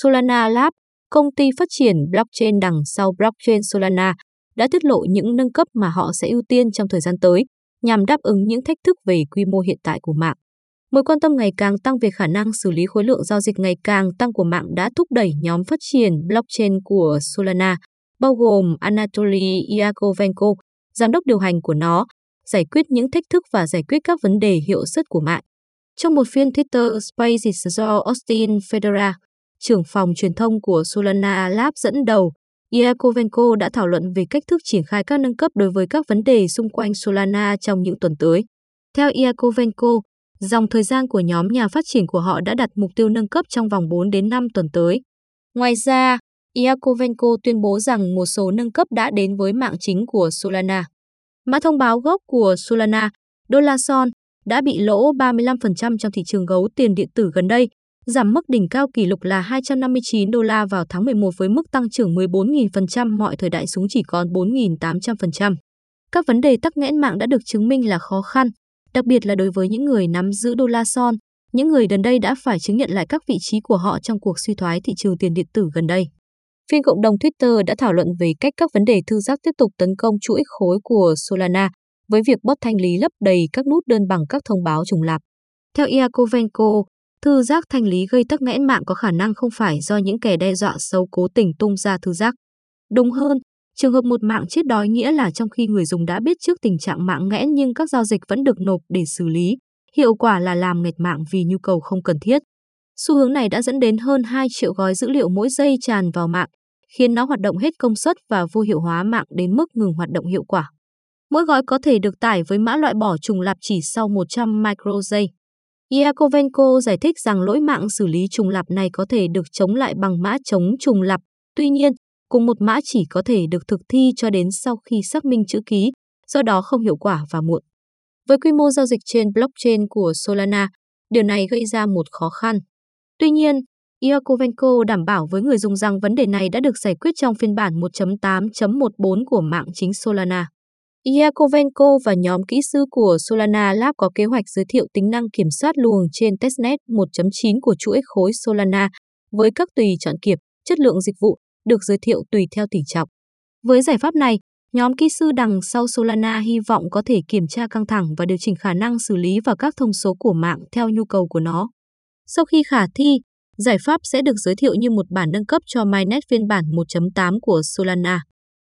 Solana Lab, công ty phát triển blockchain đằng sau blockchain Solana, đã tiết lộ những nâng cấp mà họ sẽ ưu tiên trong thời gian tới nhằm đáp ứng những thách thức về quy mô hiện tại của mạng. Mối quan tâm ngày càng tăng về khả năng xử lý khối lượng giao dịch ngày càng tăng của mạng đã thúc đẩy nhóm phát triển blockchain của Solana, bao gồm Anatoly Iakovenko, giám đốc điều hành của nó, giải quyết những thách thức và giải quyết các vấn đề hiệu suất của mạng. Trong một phiên Twitter Spaces do Austin Federa, trưởng phòng truyền thông của Solana Lab dẫn đầu, Yakovenko đã thảo luận về cách thức triển khai các nâng cấp đối với các vấn đề xung quanh Solana trong những tuần tới. Theo Yakovenko, dòng thời gian của nhóm nhà phát triển của họ đã đặt mục tiêu nâng cấp trong vòng 4 đến 5 tuần tới. Ngoài ra, Yakovenko tuyên bố rằng một số nâng cấp đã đến với mạng chính của Solana. Mã thông báo gốc của Solana, Dolason, đã bị lỗ 35% trong thị trường gấu tiền điện tử gần đây, giảm mức đỉnh cao kỷ lục là 259 đô la vào tháng 11 với mức tăng trưởng 14.000% mọi thời đại xuống chỉ còn 4.800%. Các vấn đề tắc nghẽn mạng đã được chứng minh là khó khăn, đặc biệt là đối với những người nắm giữ đô la son, những người gần đây đã phải chứng nhận lại các vị trí của họ trong cuộc suy thoái thị trường tiền điện tử gần đây. Phiên cộng đồng Twitter đã thảo luận về cách các vấn đề thư giác tiếp tục tấn công chuỗi khối của Solana với việc bot thanh lý lấp đầy các nút đơn bằng các thông báo trùng lặp. Theo Iakovenko, thư giác thanh lý gây tắc nghẽn mạng có khả năng không phải do những kẻ đe dọa xấu cố tình tung ra thư giác. Đúng hơn, trường hợp một mạng chết đói nghĩa là trong khi người dùng đã biết trước tình trạng mạng nghẽn nhưng các giao dịch vẫn được nộp để xử lý, hiệu quả là làm nghẹt mạng vì nhu cầu không cần thiết. Xu hướng này đã dẫn đến hơn 2 triệu gói dữ liệu mỗi giây tràn vào mạng, khiến nó hoạt động hết công suất và vô hiệu hóa mạng đến mức ngừng hoạt động hiệu quả. Mỗi gói có thể được tải với mã loại bỏ trùng lặp chỉ sau 100 micro giây. Iakovenko giải thích rằng lỗi mạng xử lý trùng lặp này có thể được chống lại bằng mã chống trùng lặp. Tuy nhiên, cùng một mã chỉ có thể được thực thi cho đến sau khi xác minh chữ ký, do đó không hiệu quả và muộn. Với quy mô giao dịch trên blockchain của Solana, điều này gây ra một khó khăn. Tuy nhiên, Iakovenko đảm bảo với người dùng rằng vấn đề này đã được giải quyết trong phiên bản 1.8.14 của mạng chính Solana. Iakovenko và nhóm kỹ sư của Solana Lab có kế hoạch giới thiệu tính năng kiểm soát luồng trên testnet 1.9 của chuỗi khối Solana với các tùy chọn kiệp, chất lượng dịch vụ được giới thiệu tùy theo tỷ trọng. Với giải pháp này, nhóm kỹ sư đằng sau Solana hy vọng có thể kiểm tra căng thẳng và điều chỉnh khả năng xử lý và các thông số của mạng theo nhu cầu của nó. Sau khi khả thi, giải pháp sẽ được giới thiệu như một bản nâng cấp cho Mainnet phiên bản 1.8 của Solana.